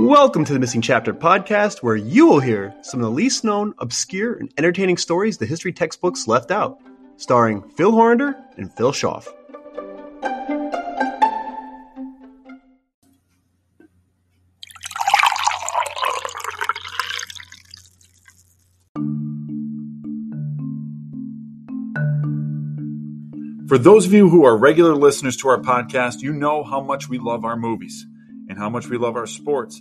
Welcome to the Missing Chapter podcast, where you will hear some of the least known, obscure, and entertaining stories the history textbooks left out, starring Phil Horander and Phil Schaff. For those of you who are regular listeners to our podcast, you know how much we love our movies and how much we love our sports.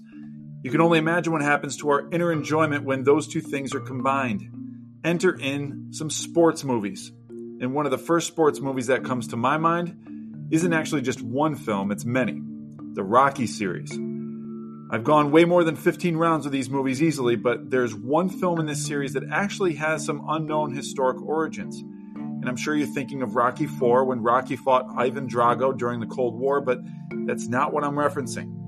You can only imagine what happens to our inner enjoyment when those two things are combined. Enter in some sports movies. And one of the first sports movies that comes to my mind isn't actually just one film, it's many. The Rocky series. I've gone way more than 15 rounds of these movies easily, but there's one film in this series that actually has some unknown historic origins. And I'm sure you're thinking of Rocky IV when Rocky fought Ivan Drago during the Cold War, but that's not what I'm referencing.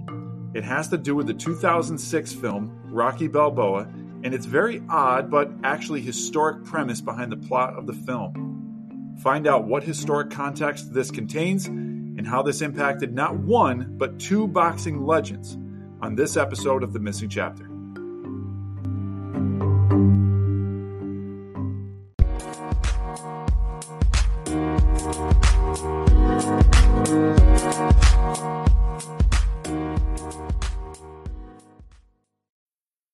It has to do with the 2006 film Rocky Balboa and its very odd but actually historic premise behind the plot of the film. Find out what historic context this contains and how this impacted not one, but two boxing legends on this episode of The Missing Chapter.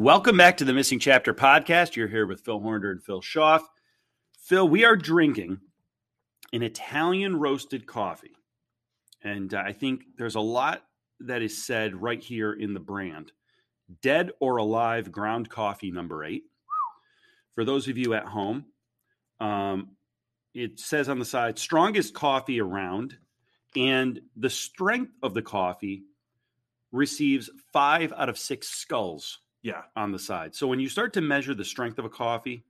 Welcome back to the Missing Chapter podcast. You're here with Phil Horner and Phil Schaff. Phil, we are drinking an Italian roasted coffee. And uh, I think there's a lot that is said right here in the brand. Dead or Alive Ground Coffee number eight. For those of you at home, um, it says on the side, strongest coffee around. And the strength of the coffee receives five out of six skulls Yeah. on the side. So when you start to measure the strength of a coffee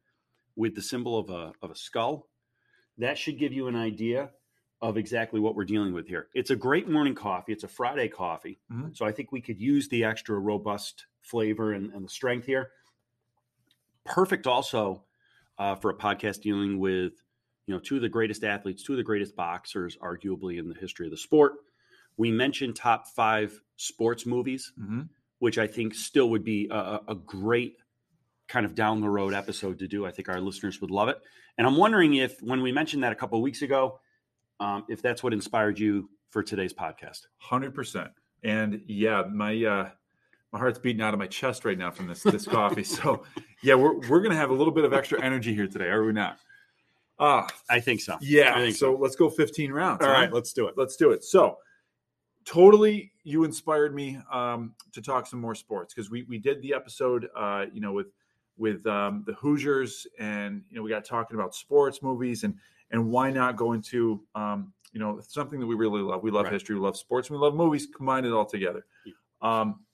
with the symbol of a of a skull, that should give you an idea of exactly what we're dealing with here. It's a great morning coffee. It's a Friday coffee. Mhm. So I think we could use the extra robust flavor and, and the strength here. Perfect also uh, for a podcast dealing with you know two of the greatest athletes, two of the greatest boxers, arguably in the history of the sport. We mentioned top five sports movies hmm which I think still would be a- a, great kind of down the road episode to do. I think our listeners would love it. And I'm wondering if, when we mentioned that a couple of weeks ago, um, if that's what inspired you for today's podcast. Hundred percent. And yeah, my uh my heart's beating out of my chest right now from this this coffee. So yeah, we're we're gonna have a little bit of extra energy here today, are we not? Ah, I think so. yeah. Think so let's go 15 rounds. All huh? right, let's do it. let's do it. So totally you inspired me um to talk some more sports because we we did the episode uh you know with with um the Hoosiers and you know we got talking about sports movies and and why not go into um you know something that we really love. We love Right. history, we love sports, we love movies, combine it all together. Um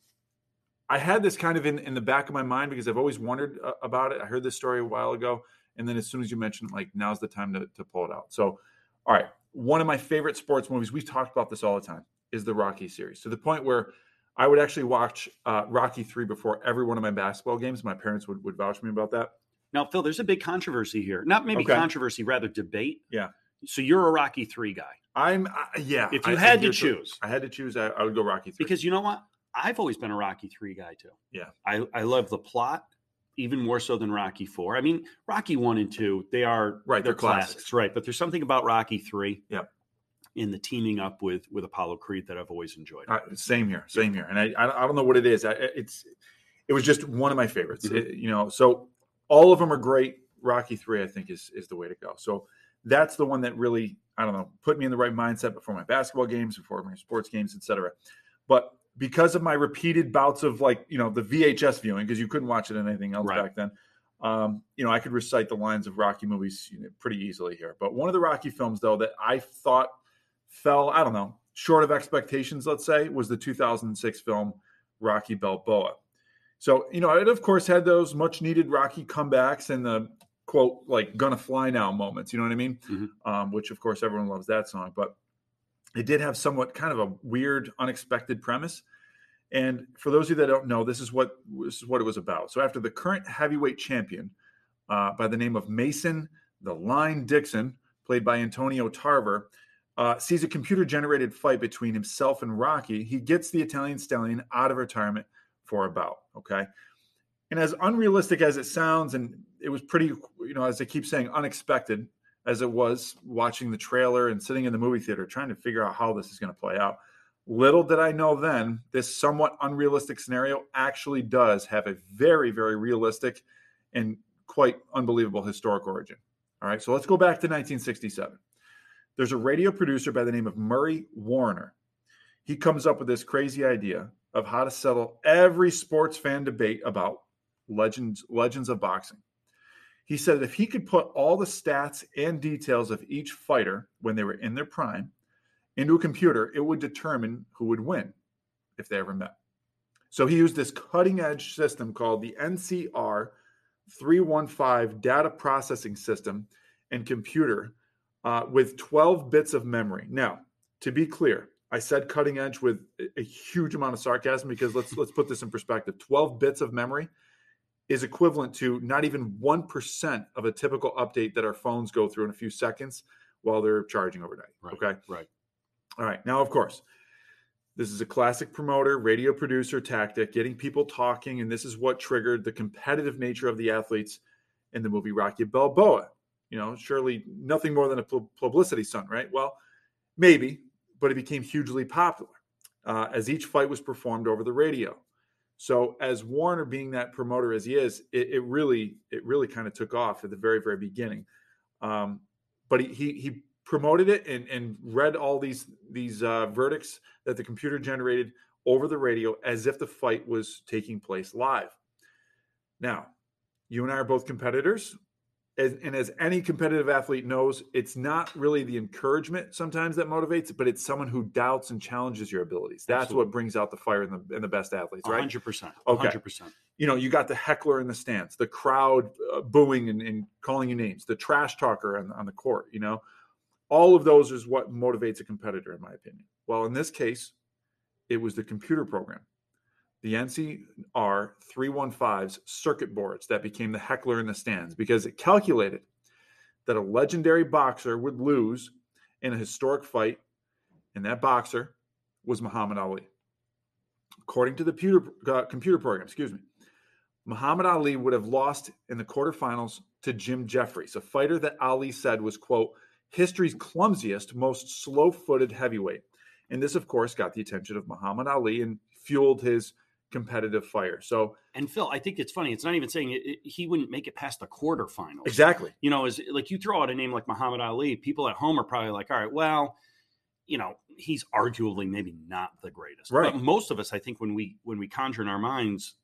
I had this kind of in, in the back of my mind because I've always wondered uh, about it. I heard this story a while ago, and then as soon as you mentioned, it, like now's the time to, to pull it out. So, all right, one of my favorite sports movies. We've talked about this all the time. Is the Rocky series to the point where I would actually watch uh, Rocky three before every one of my basketball games. My parents would would vouch for me about that. Now, Phil, there's a big controversy here. Not maybe Okay. controversy, rather debate. Yeah. So you're a Rocky 3 guy. I'm uh, yeah. If you I- had to here's the- choose. I had to choose. I, I would go Rocky three Because you know what? I've always been a Rocky 3 guy too. Yeah. I, I love the plot even more so than Rocky 4. I mean, Rocky 1 and 2, they are Right, they're, they're classics, classics. right? But there's something about Rocky 3 Yep. In the teaming up with with Apollo Creed that I've always enjoyed. Uh, same here, same here. And I, I, don't know what it is. I, it's, it was just one of my favorites. Mhm. It- you know, so all of them are great. Rocky three, I think, is is the way to go. So that's the one that really, I don't know, put me in the right mindset before my basketball games, before my sports games, etc. But because of my repeated bouts of like, you know, the VHS viewing, because you couldn't watch it in anything else Right. back then. Um, you know, I could recite the lines of Rocky movies you know, pretty easily here. But one of the Rocky films, though, that I thought fell, I don't know, short of expectations, let's say, was the 2006 film Rocky Balboa. So, you know, it of course had those much needed Rocky comebacks and the quote, like, gonna fly now moments, you know what I mean? Mhm. Um, which of course everyone loves that song. But it did have somewhat kind of a weird, unexpected premise. And for those of you that don't know, this is what this is what it was about. So after the current heavyweight champion, uh, by the name of Mason the Line Dixon, played by Antonio Tarver, uh, sees a computer-generated fight between himself and Rocky, he gets the Italian stallion out of retirement for a bout. Okay, and as unrealistic as it sounds, and it was pretty, you know, as I keep saying, unexpected as it was watching the trailer and sitting in the movie theater trying to figure out how this is going to play out. Little did I know then, this somewhat unrealistic scenario actually does have a very, very realistic and quite unbelievable historic origin. All right, so let's go back to 1967. There's a radio producer by the name of Murray Warner. He comes up with this crazy idea of how to settle every sports fan debate about legends legends of boxing. He said that if he could put all the stats and details of each fighter when they were in their prime into a computer, it would determine who would win if they ever met. So he used this cutting edge system called the NCR 315 data processing system and computer uh, with 12 bits of memory. Now, to be clear, I said cutting edge with a huge amount of sarcasm because let's let's put this in perspective. 12 bits of memory is equivalent to not even 1% of a typical update that our phones go through in a few seconds while they're charging overnight. Right. Okay. Right. All right. Now, of course, this is a classic promoter, radio producer tactic, getting people talking. And this is what triggered the competitive nature of the athletes in the movie Rocky Balboa. You know, surely nothing more than a publicity stunt, right? Well, maybe, but it became hugely popular uh, as each fight was performed over the radio. So, as Warner being that promoter as he is, it, it really, it really kind of took off at the very, very beginning. Um, but he, he he promoted it and, and read all these these uh, verdicts that the computer generated over the radio as if the fight was taking place live. Now, you and I are both competitors, as, and as any competitive athlete knows, it's not really the encouragement sometimes that motivates, but it's someone who doubts and challenges your abilities. That's Absolutely. what brings out the fire in the in the best athletes, right? 100%. Okay. 100%. you know, you got the heckler in the stands, the crowd uh, booing and, and calling you names, the trash talker on, on the court, you know, all of those is what motivates a competitor, in my opinion. Well, in this case, it was the computer program, the NCR 315's circuit boards that became the heckler in the stands because it calculated that a legendary boxer would lose in a historic fight, and that boxer was Muhammad Ali. According to the computer, uh, computer program, excuse me, Muhammad Ali would have lost in the quarterfinals to Jim Jeffries, a fighter that Ali said was, quote, history's clumsiest, most slow footed heavyweight. And this, of course, got the attention of Muhammad Ali and fueled his competitive fire. So, And Phil, I think it's funny. It's not even saying it, it- he wouldn't make it past the quarterfinals. exactly. You know, is like you throw out a name like Muhammad Ali, people at home are probably like, all right, well, you know, he's arguably maybe not the greatest. Right. But most of us, I think, when we when we conjure in our minds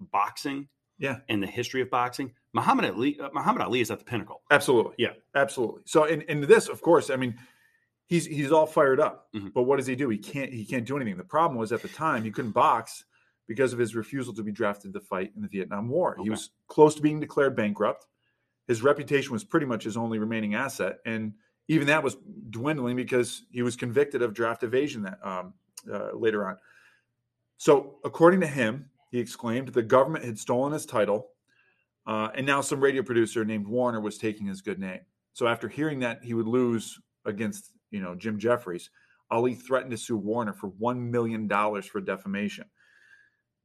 boxing Yeah. and the history of boxing, Muhammad Ali, uh, Muhammad Ali is at the pinnacle. Absolutely. Yeah. Absolutely. So, in, in this, of course, I mean, he's he's all fired up. Mhm. But what does he do? He can't he can't do anything. The problem was at the time he couldn't box because of his refusal to be drafted to fight in the Vietnam War. He was close to being declared bankrupt. His reputation was pretty much his only remaining asset, and even that was dwindling because he was convicted of draft evasion that um, uh, later on. So, according to him, he exclaimed the government had stolen his title, uh, and now some radio producer named Warner was taking his good name. So, after hearing that he would lose against you know Jim Jeffries, Ali threatened to sue Warner for one million dollars for defamation.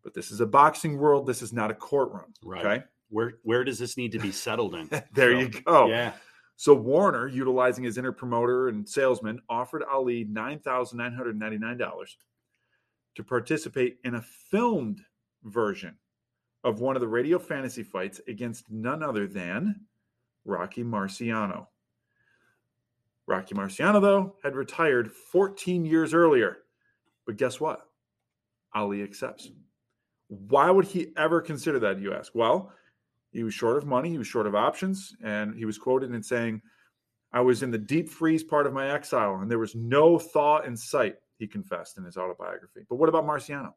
But this is a boxing world. This is not a courtroom. Right. Okay. Where where does this need to be settled in? there So, you go. Yeah. So Warner, utilizing his inner promoter and salesman, offered Ali nine thousand nine hundred ninety nine dollars to participate in a filmed version of one of the radio fantasy fights against none other than Rocky Marciano. Rocky Marciano, though, had retired 14 years earlier. But guess what? Ali accepts. Why would he ever consider that, you ask? Well, he was short of money, he was short of options, and he was quoted in saying, I was in the deep freeze part of my exile, and there was no thaw in sight, he confessed in his autobiography. But what about Marciano?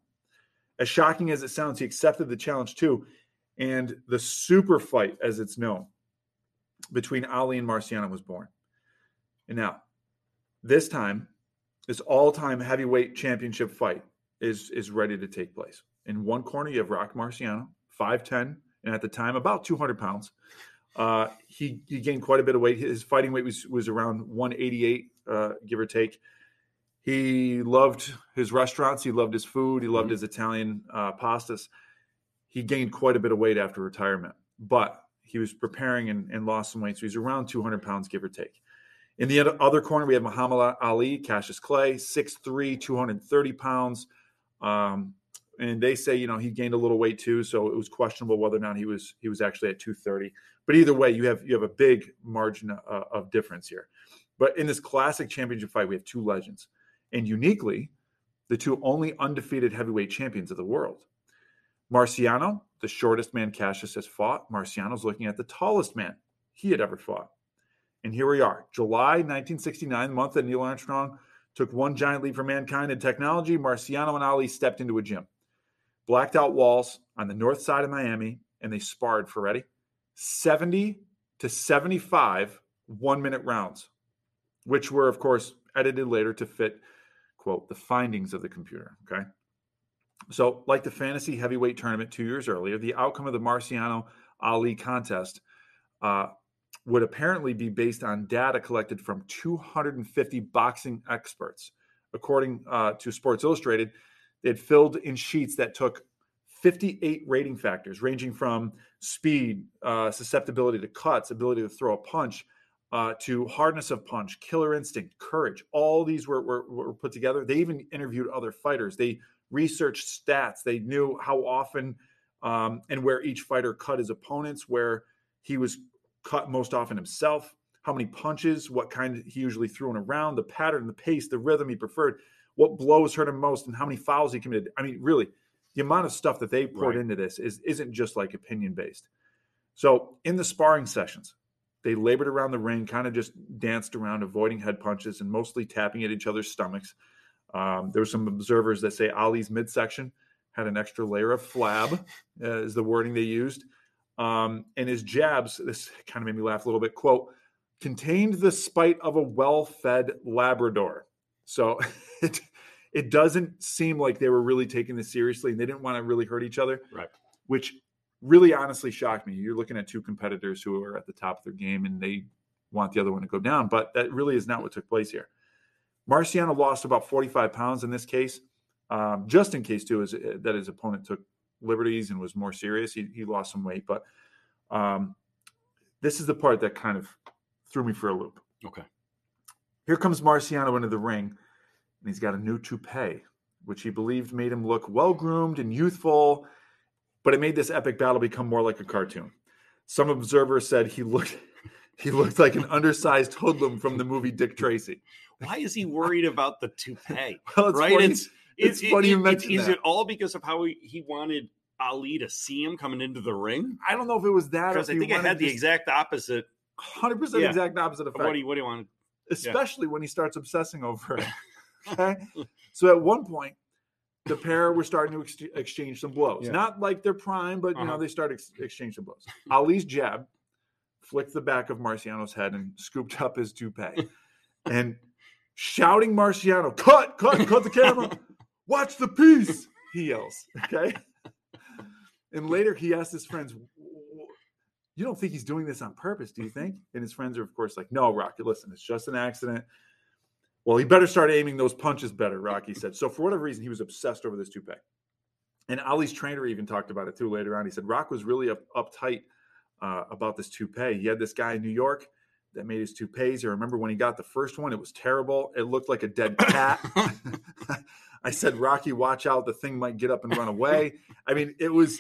As shocking as it sounds, he accepted the challenge too. And the super fight, as it's known, between Ali and Marciano was born. And now, this time, this all-time heavyweight championship fight is is ready to take place. In one corner, you have Rock Marciano, 5'10, and at the time about 200 pounds. Uh, he he gained quite a bit of weight. His fighting weight was was around 188, uh, give or take. He loved his restaurants. He loved his food. He loved mm-hmm. his Italian uh, pastas. He gained quite a bit of weight after retirement, but he was preparing and, and lost some weight. So he's around 200 pounds, give or take. In the other corner, we have Muhammad Ali, Cassius Clay, 6'3, 230 pounds. Um, and they say, you know, he gained a little weight too, so it was questionable whether or not he was he was actually at 230. But either way, you have you have a big margin uh, of difference here. But in this classic championship fight, we have two legends, and uniquely, the two only undefeated heavyweight champions of the world. Marciano, the shortest man Cassius has fought. Marciano's looking at the tallest man he had ever fought. And here we are, July 1969, the month that Neil Armstrong took one giant leap for mankind in technology. Marciano and Ali stepped into a gym, blacked out walls on the north side of Miami, and they sparred for ready 70 to 75 one minute rounds, which were, of course, edited later to fit, quote, the findings of the computer. Okay. So, like the fantasy heavyweight tournament two years earlier, the outcome of the Marciano Ali contest uh, would apparently be based on data collected from 250 boxing experts. According uh, to Sports Illustrated, had filled in sheets that took 58 rating factors, ranging from speed, uh, susceptibility to cuts, ability to throw a punch, uh, to hardness of punch, killer instinct, courage. All these were, were, were put together. They even interviewed other fighters. They researched stats. They knew how often um, and where each fighter cut his opponents, where he was cut most often himself, how many punches, what kind he usually threw in a round, the pattern, the pace, the rhythm he preferred, what blows hurt him most, and how many fouls he committed. I mean, really, the amount of stuff that they poured right. into this is isn't just like opinion based. So in the sparring sessions, they labored around the ring, kind of just danced around, avoiding head punches and mostly tapping at each other's stomachs. Um, there were some observers that say Ali's midsection had an extra layer of flab, uh, is the wording they used. Um, and his jabs, this kind of made me laugh a little bit, quote, contained the spite of a well fed Labrador. So it, it doesn't seem like they were really taking this seriously and they didn't want to really hurt each other. Right. Which really honestly shocked me. You're looking at two competitors who are at the top of their game and they want the other one to go down, but that really is not what took place here. Marciano lost about 45 pounds in this case, um, just in case too, is uh, that his opponent took liberties and was more serious. He, he lost some weight, but um, this is the part that kind of threw me for a loop. Okay. Here comes Marciano into the ring, and he's got a new toupee, which he believed made him look well groomed and youthful, but it made this epic battle become more like a cartoon. Some observers said he looked he looked like an undersized hoodlum from the movie Dick Tracy. Why is he worried about the toupee? well, it's right? Funny. It's it's it, funny it, you mentioned Is it all because of how he, he wanted Ali to see him coming into the ring? I don't know if it was that. Because I think it had the exact opposite. Hundred percent exact opposite effect. What do you What do you want? Especially yeah. when he starts obsessing over it. okay, so at one point, the pair were starting to ex- exchange some blows. Yeah. Not like their prime, but you uh-huh. know they start ex- exchanging some blows. Ali's jab flicked the back of Marciano's head and scooped up his toupee, and shouting Marciano, "Cut! Cut! Cut the camera! Watch the piece!" He yells. Okay. And later he asked his friends, You don't think he's doing this on purpose, do you think? And his friends are, of course, like, No, Rocky, listen, it's just an accident. Well, he better start aiming those punches better, Rocky said. So, for whatever reason, he was obsessed over this toupee. And Ali's trainer even talked about it too later on. He said Rock was really up, uptight uh, about this toupee. He had this guy in New York that made his toupees. I remember when he got the first one? It was terrible. It looked like a dead cat. I said, Rocky, watch out. The thing might get up and run away. I mean, it was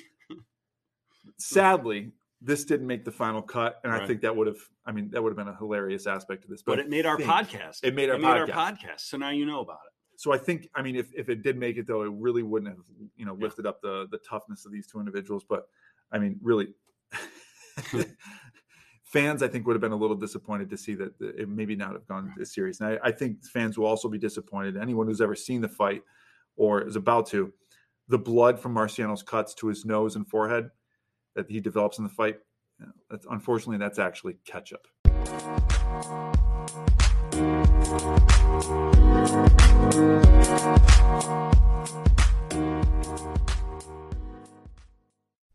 sadly, this didn't make the final cut, and right. I think that would have. I mean, that would have been a hilarious aspect of this. But, but it made our podcast. It made our it podcast. Our podcast. So now you know about it. So I think, I mean, if, if it did make it though, it really wouldn't have, you know, lifted yeah. up the the toughness of these two individuals. But I mean, really, fans I think would have been a little disappointed to see that it maybe not have gone this series. And I, I think fans will also be disappointed. Anyone who's ever seen the fight or is about to the blood from Marciano's cuts to his nose and forehead that he develops in the fight. That's, unfortunately, that's actually ketchup.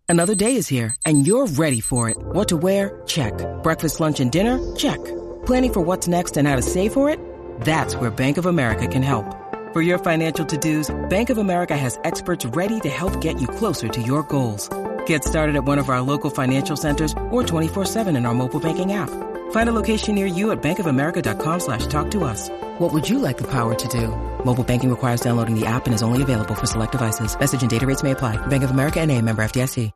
Another day is here, and you're ready for it. What to wear? Check. Breakfast, lunch, and dinner? Check. Planning for what's next and how to save for it? That's where Bank of America can help. For your financial to-dos, Bank of America has experts ready to help get you closer to your goals. Get started at one of our local financial centers or 24-7 in our mobile banking app. Find a location near you at bankofamerica.com slash talk to us. What would you like the power to do? Mobile banking requires downloading the app and is only available for select devices. Message and data rates may apply. Bank of America and a member FDIC.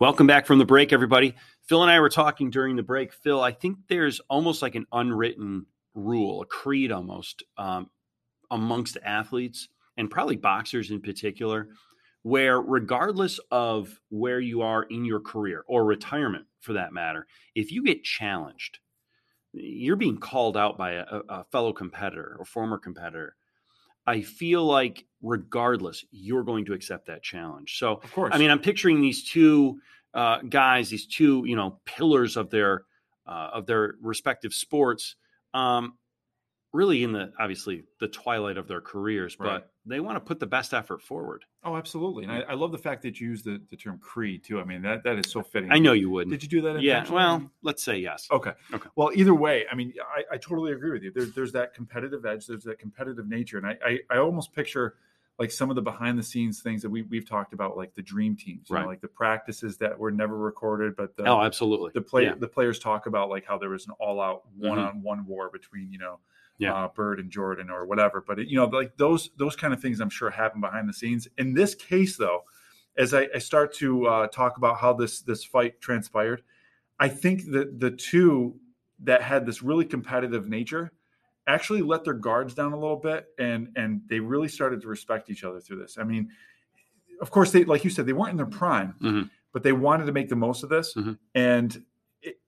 Welcome back from the break, everybody. Phil and I were talking during the break. Phil, I think there's almost like an unwritten rule, a creed almost, um, amongst athletes and probably boxers in particular, where regardless of where you are in your career or retirement for that matter, if you get challenged, you're being called out by a, a fellow competitor or former competitor. I feel like regardless, you're going to accept that challenge. So, Of course. I mean, I'm picturing these two uh, guys, these two, you know, pillars of their uh, of their respective sports, um, really in the obviously the twilight of their careers, Right. but they want to put the best effort forward. Oh, absolutely. And I, I love the fact that you use the, the term creed too. I mean, that, that is so fitting. I know you wouldn't. Did you do that? yeah. Well, let's say yes. Okay. Okay. Well, either way, I mean, I, I totally agree with you. There's there's that competitive edge. There's that competitive nature, and I I, I almost picture like some of the behind the scenes things that we we've talked about, like the dream teams, you Right. know, like the practices that were never recorded, but the oh, absolutely. the play Yeah. the players talk about like how there was an all out mm-hmm. one on one war between you know Yeah. uh, Bird and Jordan or whatever. But it, you know, like those those kind of things, I'm sure happen behind the scenes. In this case, though, as I, I start to uh, talk about how this this fight transpired, I think that the two that had this really competitive nature actually let their guards down a little bit and and they really started to respect each other through this. I mean, of course they like you said they weren't in their prime, Mhm. but they wanted to make the most of this. Mhm. And it,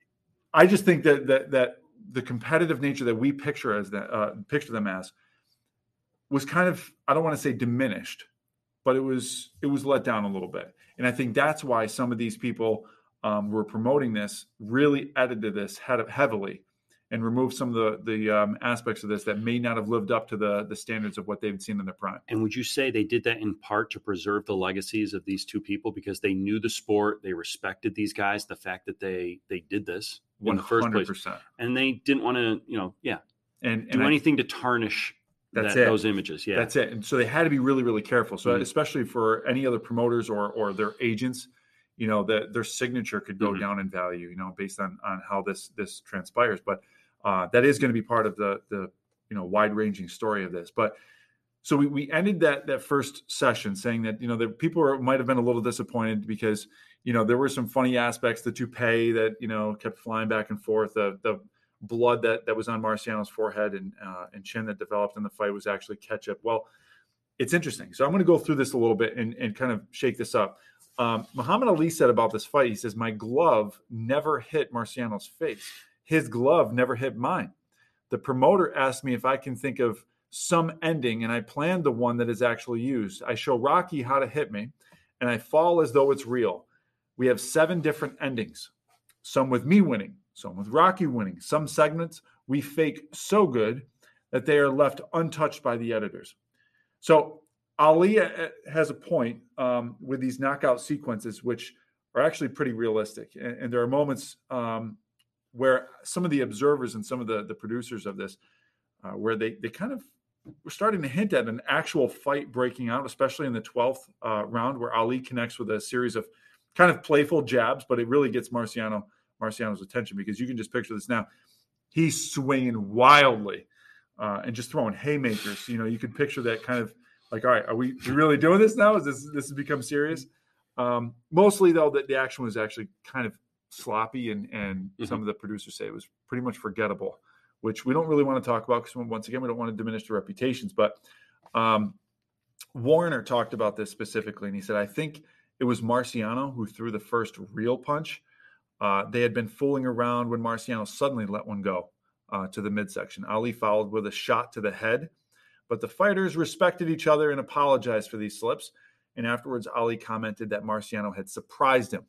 I just think that that that the competitive nature that we picture as that uh, picture them as was kind of I don't want to say diminished, but it was it was let down a little bit. And I think that's why some of these people um, were promoting this really edited this heavily and removed some of the the um, aspects of this that may not have lived up to the the standards of what they've seen in their prime. And would you say they did that in part to preserve the legacies of these two people because they knew the sport, they respected these guys, the fact that they they did this in the first place, and they didn't want to, you know, yeah, And do I- anything to tarnish That's that, it. those images. Yeah, That's it. And so they had to be really, really careful. So Mhm. especially for any other promoters or or their agents, you know, that their signature could go Mhm. down in value, you know, based on on how this this transpires. But uh, that is going to be part of the the you know wide ranging story of this. But so we, we ended that that first session saying that you know that people were, might have been a little disappointed because you know there were some funny aspects the toupee that you know kept flying back and forth the the blood that that was on Marciano's forehead and uh, and chin that developed in the fight was actually ketchup. Well it's interesting. So I'm going to go through this a little bit and, and kind of shake this up. Um, Muhammad Ali said about this fight he says my glove never hit Marciano's face. His glove never hit mine. The promoter asked me if I can think of some ending, and I planned the one that is actually used. I show Rocky how to hit me, and I fall as though it's real. We have seven different endings some with me winning, some with Rocky winning. Some segments we fake so good that they are left untouched by the editors. So Ali uh, has a point um, with these knockout sequences, which are actually pretty realistic. And, and there are moments um, where some of the observers and some of the, the producers of this, uh, where they, they kind of were starting to hint at an actual fight breaking out, especially in the 12th uh, round, where Ali connects with a series of kind of playful jabs, but it really gets Marciano Marciano's attention because you can just picture this now. He's swinging wildly uh, and just throwing haymakers. You know, you can picture that kind of like, all right, are we, we really doing this now? Is this this has become serious? Um, mostly though, that the action was actually kind of sloppy, and and some of the producers say it was pretty much forgettable, which we don't really want to talk about because once again, we don't want to diminish the reputations. But um, Warner talked about this specifically, and he said, I think it was Marciano who threw the first real punch. Uh, they had been fooling around when Marciano suddenly let one go uh, to the midsection. Ali followed with a shot to the head, but the fighters respected each other and apologized for these slips. and afterwards Ali commented that Marciano had surprised him.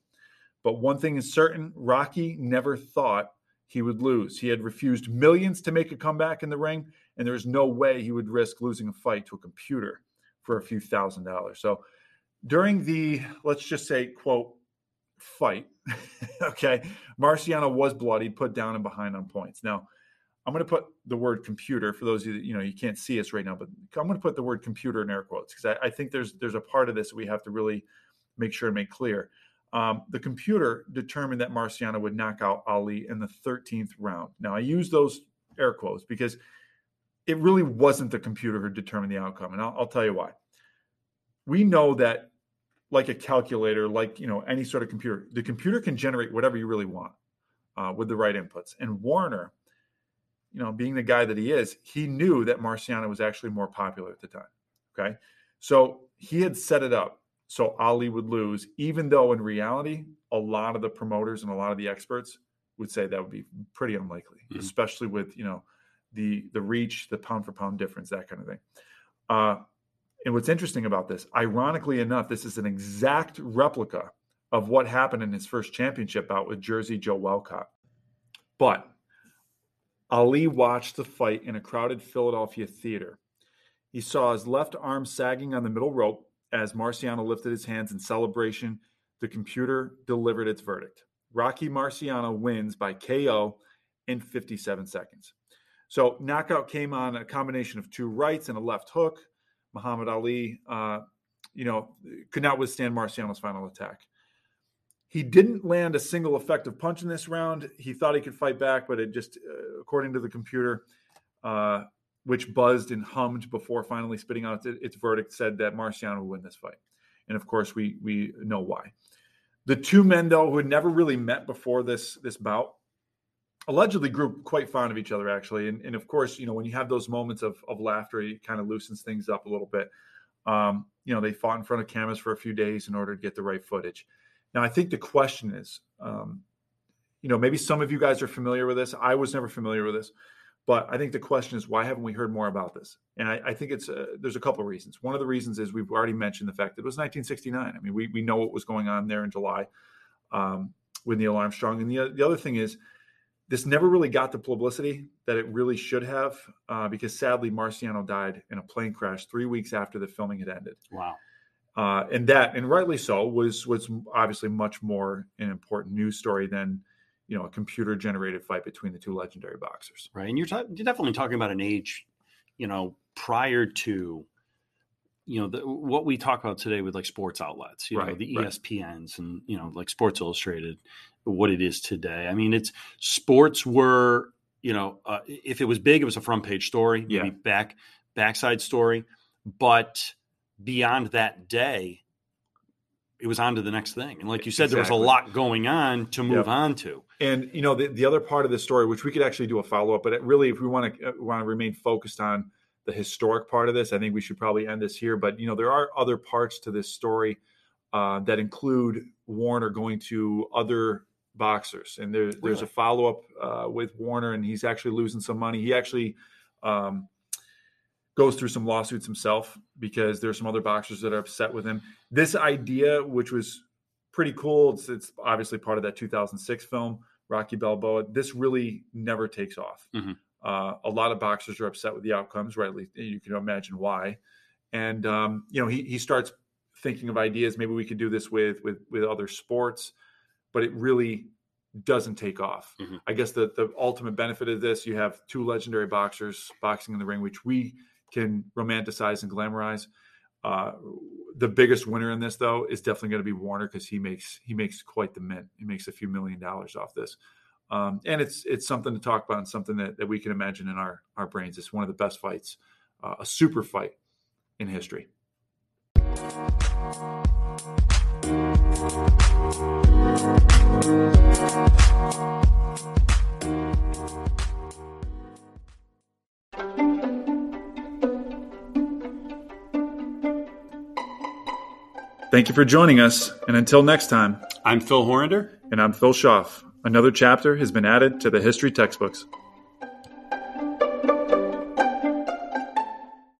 But one thing is certain Rocky never thought he would lose. He had refused millions to make a comeback in the ring, and there was no way he would risk losing a fight to a computer for a few thousand dollars. So during the, let's just say, quote, fight, okay, Marciano was bloodied, put down and behind on points. Now, I'm going to put the word computer for those of you that, you know, you can't see us right now, but I'm going to put the word computer in air quotes because I, I, think there's there's a part of this we have to really make sure and make clear. Um, the computer determined that Marciano would knock out Ali in the 13th round. Now, I use those air quotes because it really wasn't the computer who determined the outcome, and I'll, I'll tell you why. We know that, like a calculator, like you know any sort of computer, the computer can generate whatever you really want uh, with the right inputs. And Warner, you know, being the guy that he is, he knew that Marciano was actually more popular at the time. Okay, so he had set it up so Ali would lose, even though in reality, a lot of the promoters and a lot of the experts would say that would be pretty unlikely, mm-hmm. especially with you know the the reach, the pound for pound difference, that kind of thing. Uh, and what's interesting about this, ironically enough, this is an exact replica of what happened in his first championship bout with Jersey Joe Walcott. But Ali watched the fight in a crowded Philadelphia theater. He saw his left arm sagging on the middle rope as Marciano lifted his hands in celebration, the computer delivered its verdict. Rocky Marciano wins by KO in 57 seconds. So, knockout came on a combination of two rights and a left hook. Muhammad Ali, uh, you know, could not withstand Marciano's final attack. He didn't land a single effective punch in this round. He thought he could fight back, but it just, uh, according to the computer, uh, which buzzed and hummed before finally spitting out its verdict, said that Marciano would win this fight. And of course, we we know why. The two men, though, who had never really met before this this bout, allegedly grew quite fond of each other, actually. And, and of course, you know, when you have those moments of, of laughter, it kind of loosens things up a little bit. Um, you know, they fought in front of cameras for a few days in order to get the right footage. Now, I think the question is, um, you know, maybe some of you guys are familiar with this. I was never familiar with this. But I think the question is, why haven't we heard more about this? And I, I think it's uh, there's a couple of reasons. One of the reasons is we've already mentioned the fact that it was 1969. I mean, we we know what was going on there in July um, with Neil Armstrong, and the the other thing is this never really got the publicity that it really should have, uh, because sadly Marciano died in a plane crash three weeks after the filming had ended. Wow. Uh, and that, and rightly so, was was obviously much more an important news story than you know a computer generated fight between the two legendary boxers. Right, and you're, ta- you're definitely talking about an age, you know, prior to you know the, what we talk about today with like sports outlets you right, know the espns right. and you know like sports illustrated what it is today i mean it's sports were you know uh, if it was big it was a front page story maybe yeah. back backside story but beyond that day it was on to the next thing. And like you said, exactly. there was a lot going on to move yep. on to. And you know, the, the other part of the story, which we could actually do a follow up, but really, if we want to uh, want to remain focused on the historic part of this, I think we should probably end this here. But you know, there are other parts to this story uh, that include Warner going to other boxers, and there, there's a follow up uh, with Warner, and he's actually losing some money. He actually um, goes through some lawsuits himself because there's some other boxers that are upset with him. This idea, which was pretty cool, it's, it's obviously part of that 2006 film, Rocky Balboa. This really never takes off. Mm-hmm. Uh, a lot of boxers are upset with the outcomes, rightly. You can imagine why. And um, you know, he he starts thinking of ideas. Maybe we could do this with with with other sports, but it really doesn't take off. Mm-hmm. I guess the the ultimate benefit of this, you have two legendary boxers boxing in the ring, which we can romanticize and glamorize. Uh, the biggest winner in this, though, is definitely going to be Warner because he makes he makes quite the mint. He makes a few million dollars off this, um, and it's it's something to talk about and something that, that we can imagine in our our brains. It's one of the best fights, uh, a super fight in history. Thank you for joining us, and until next time, I'm Phil Horrender. And I'm Phil Schaff. Another chapter has been added to the history textbooks.